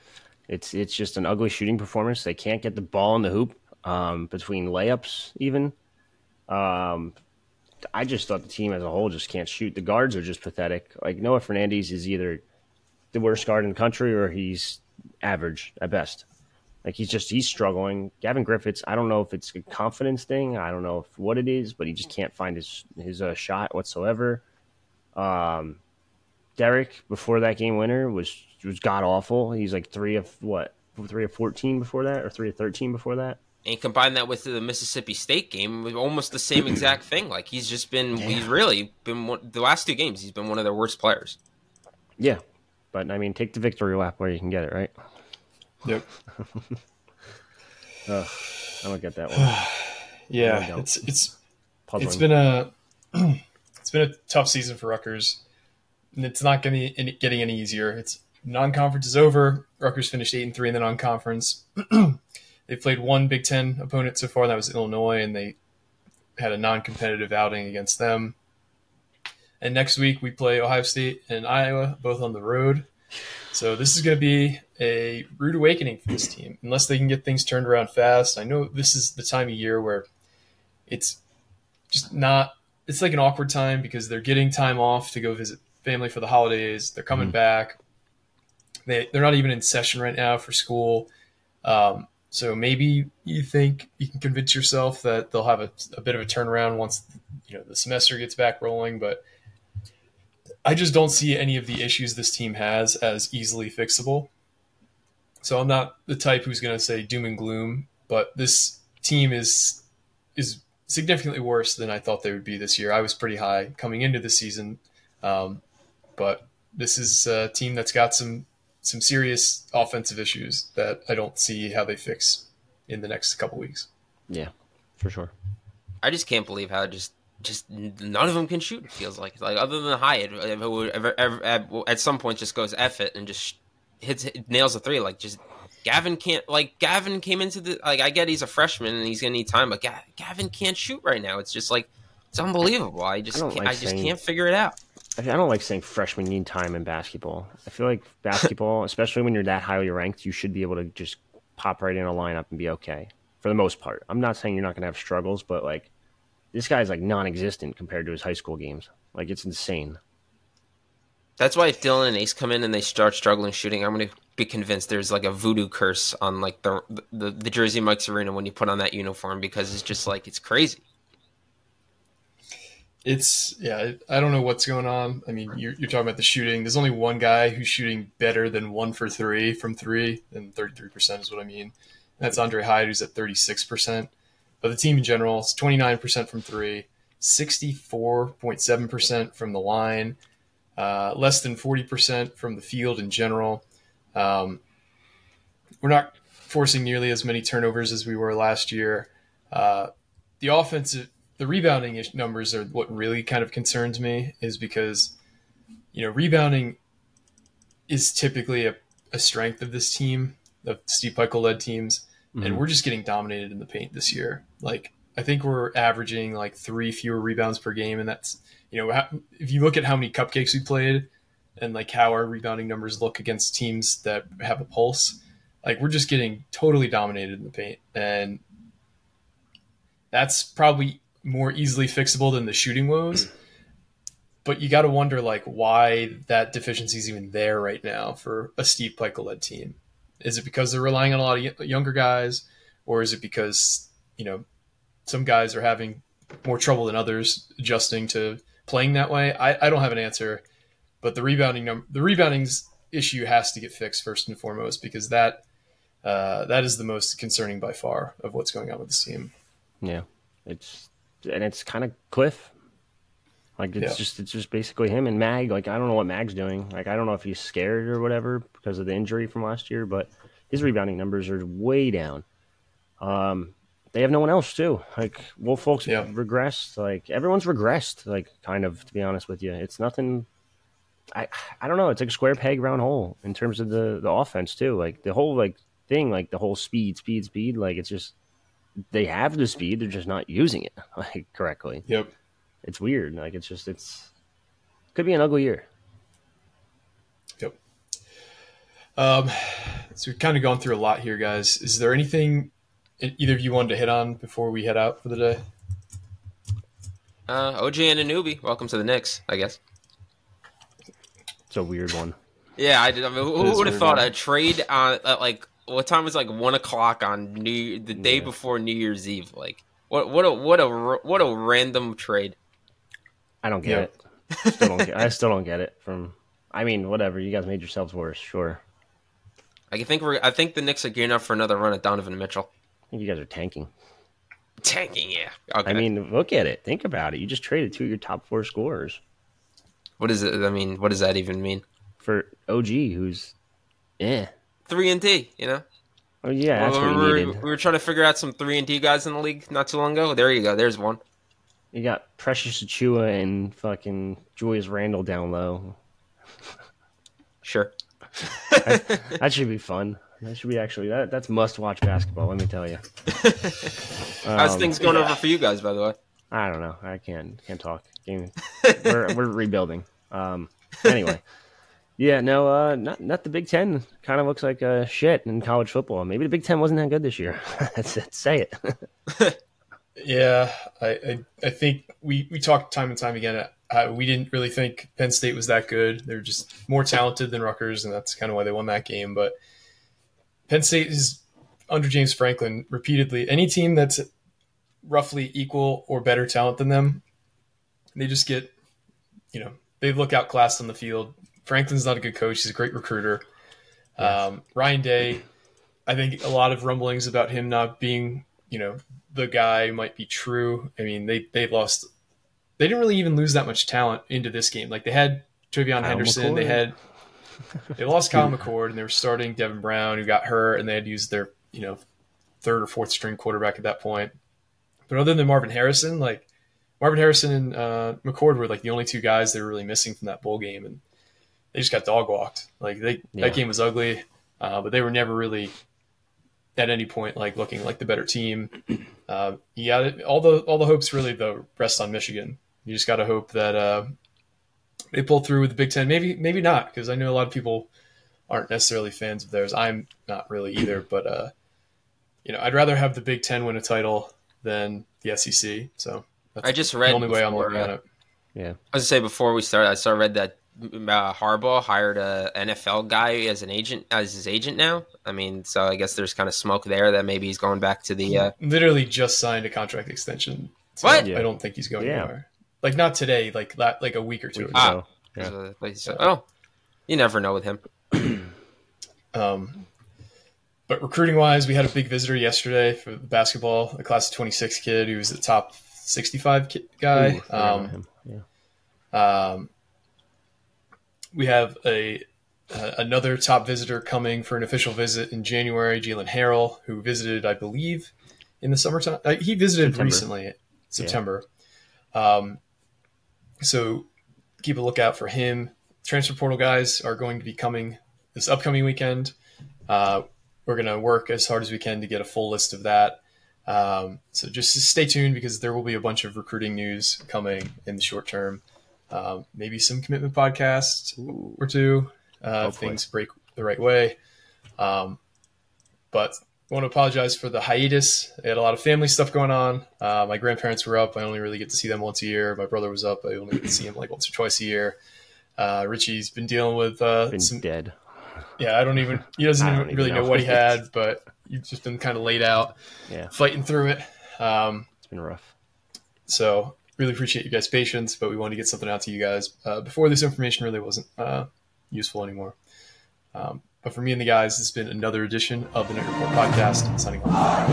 It's it's just an ugly shooting performance. They can't get the ball in the hoop um, between layups even. Um, I just thought the team as a whole just can't shoot. The guards are just pathetic. Like Noah Fernandes is either the worst guard in the country or he's average at best. Like he's just he's struggling. Gavin Griffiths, I don't know if it's a confidence thing. I don't know if what it is, but he just can't find his his uh, shot whatsoever. Um, Derek before that game winner was was god awful. He's like three of what three of fourteen before that, or three of thirteen before that.
And combine that with the Mississippi State game, almost the same exact thing. Like he's just been, Damn. he's really been one, the last two games. He's been one of their worst players.
Yeah, but I mean, take the victory lap where you can get it, right?
Yep.
I don't get that one.
yeah, it's it's Puzzling. it's been a it's been a tough season for Rutgers. And it's not getting getting any easier. It's non-conference is over. Rutgers finished eight and three in the non-conference. they played one Big Ten opponent so far. That was Illinois, and they had a non-competitive outing against them. And next week we play Ohio State and Iowa, both on the road. So this is going to be a rude awakening for this team, unless they can get things turned around fast. I know this is the time of year where it's just not. It's like an awkward time because they're getting time off to go visit family for the holidays. They're coming mm-hmm. back. They they're not even in session right now for school. Um, so maybe you think you can convince yourself that they'll have a, a bit of a turnaround once you know the semester gets back rolling. But I just don't see any of the issues this team has as easily fixable. So I'm not the type who's going to say doom and gloom, but this team is is significantly worse than I thought they would be this year. I was pretty high coming into the season, um, but this is a team that's got some some serious offensive issues that I don't see how they fix in the next couple weeks.
Yeah, for sure.
I just can't believe how just just none of them can shoot. It feels like like other than Hyatt, ever, ever, at some point just goes F it and just hits nails a three. Like just Gavin can't like Gavin came into the like I get he's a freshman and he's gonna need time, but Gavin can't shoot right now. It's just like it's unbelievable. I just I, like I just saying, can't figure it out.
I don't like saying freshmen need time in basketball. I feel like basketball, especially when you're that highly ranked, you should be able to just pop right in a lineup and be okay for the most part. I'm not saying you're not going to have struggles, but like this guy's like non-existent compared to his high school games. Like it's insane.
That's why if Dylan and Ace come in and they start struggling shooting, I'm going to be convinced there's like a voodoo curse on like the the, the Jersey Mike's arena when you put on that uniform because it's just like it's crazy
it's yeah i don't know what's going on i mean you're, you're, talking about the shooting there's only one guy who's shooting better than one for three from three and 33% is what i mean that's Aundre Hyatt who's at 36% but the team in general is 29% from three 64.7% from the line, uh, less than 40% from the field in general. Um, we're not forcing nearly as many turnovers as we were last year. Uh, the offensive, the rebounding numbers are what really kind of concerns me, is because you know rebounding is typically a, a strength of this team, of Steve Pikiell led teams, mm-hmm. and we're just getting dominated in the paint this year. Like I think we're averaging like three fewer rebounds per game, and that's you know if you look at how many cupcakes we played and like how our rebounding numbers look against teams that have a pulse, like we're just getting totally dominated in the paint, and that's probably more easily fixable than the shooting woes. But you got to wonder like why that deficiency is even there right now for a Steve Pikiell led team. Is it because they're relying on a lot of younger guys, or is it because you know some guys are having more trouble than others adjusting to playing that way? I, I don't have an answer, but the rebounding the rebounding's issue has to get fixed first and foremost because that uh, that is the most concerning by far of what's going on with this team.
Yeah, it's and it's kind of Cliff. Like it's yeah. just it's just basically him and Mag. Like I don't know what Mag's doing. Like I don't know if he's scared or whatever because of the injury from last year, but his rebounding numbers are way down. Um, they have no one else too. Like Woolfolk's yeah. regressed. Like everyone's regressed. Like kind of to be honest with you, it's nothing. I I don't know. It's like a square peg round hole in terms of the the offense too. Like the whole like thing, like the whole speed, speed, speed. Like it's just they have the speed, they're just not using it like correctly.
Yep.
It's weird. Like it's just it's could be an ugly year.
Yep. Um, so we've kind of gone through a lot here, guys. Is there anything either of you wanted to hit on before we head out for the day?
Uh, OG Anunoby, welcome to the Knicks, I guess.
It's a weird one.
Yeah, I did. I mean, who would have thought one. a trade on uh, like what time was like one o'clock on New the day yeah. before New Year's Eve? Like what what a what a what a random trade.
I don't get it. Still don't get, I still don't get it. From I mean, whatever. You guys made yourselves worse. Sure.
I think we're. I think the Knicks are gearing up for another run at Donovan Mitchell.
I think you guys are tanking.
Tanking, yeah.
Okay. I mean, look at it. Think about it. You just traded two of your top four scorers.
What is it? I mean, what does that even mean?
For OG, who's, eh,
three and D. You know.
Oh yeah, that's
well,
what
we,
needed.
Were, we were trying to figure out some three and D guys in the league not too long ago. There you go. There's one.
You got Precious Achiuwa and fucking Julius Randle down low.
Sure.
that, that, should be fun. That should be actually that. That's must watch basketball. Let me tell you.
How's um, things going yeah. over for you guys, by the way?
I don't know. I can't can't talk. we're we're rebuilding. Um. Anyway. Yeah, no, uh, not not the Big Ten. Kind of looks like uh, shit in college football. Maybe the Big Ten wasn't that good this year. Let's say
it. yeah, I, I, I think we we talked time and time again. Uh, we didn't really think Penn State was that good. They're just more talented than Rutgers, and that's kind of why they won that game. But Penn State is under James Franklin repeatedly. Any team that's roughly equal or better talent than them, they just get, you know, they look outclassed on the field Franklin's not a good coach. He's a great recruiter. Yes. Um, Ryan Day, I think a lot of rumblings about him not being, you know, the guy might be true. I mean, they they lost. They didn't really even lose that much talent into this game. Like they had TreVeyon Henderson. McCord. They had they lost Kyle McCord, and they were starting Devin Brown, who got hurt, and they had used their you know third or fourth string quarterback at that point. But other than Marvin Harrison, like Marvin Harrison and uh, McCord were like the only two guys they were really missing from that bowl game, and they just got dog walked. Like they yeah. that game was ugly, uh, but they were never really at any point like looking like the better team. Uh, yeah, all the all the hopes really the rest on Michigan. You just got to hope that uh, they pull through with the Big Ten. Maybe maybe not because I know a lot of people aren't necessarily fans of theirs. I'm not really either, but uh, you know I'd rather have the Big Ten win a title than the SEC. So
I just read
the only
before,
way I'm looking at it.
Yeah,
I was to say before we start, I saw read that uh, Harbaugh hired a NFL guy as an agent as his agent now. I mean, so I guess there's kind of smoke there that maybe he's going back to the. Uh...
Literally just signed a contract extension.
So what?
I don't think he's going yeah. anywhere. Like not today, like that, like a week or two ago.
Ah, yeah. so, oh, you never know with him.
um, but recruiting wise, we had a big visitor yesterday for basketball, a class of 26 kid who was the top 65 ki- guy.
Ooh,
um.
Yeah.
um, we have a uh, another top visitor coming for an official visit in January. Jalen Harrell, who visited, I believe, in the summertime. Uh, he visited
September.
recently, September. Um, so keep a lookout for him. Transfer portal guys are going to be coming this upcoming weekend. Uh, we're going to work as hard as we can to get a full list of that. Um, so just stay tuned because there will be a bunch of recruiting news coming in the short term. Um, maybe some commitment podcasts
Ooh.
or two uh, things break the right way. Um, but I want to apologize for the hiatus. I had a lot of family stuff going on. Uh, my grandparents were up. I only really get to see them once a year. My brother was up. I only get to see him like once or twice a year. Uh, Richie's been dealing with uh,
Been
some
dead.
yeah, I don't even. He doesn't even
even
really know.
know.
what he had, but you've just been kind of laid out,
Yeah,
fighting through it. Um,
it's been rough.
so really appreciate you guys' patience, but we wanted to get something out to you guys uh, before this information really wasn't uh, useful anymore. Um, but for me and the guys, this has been another edition of the Knight Report podcast. Signing off.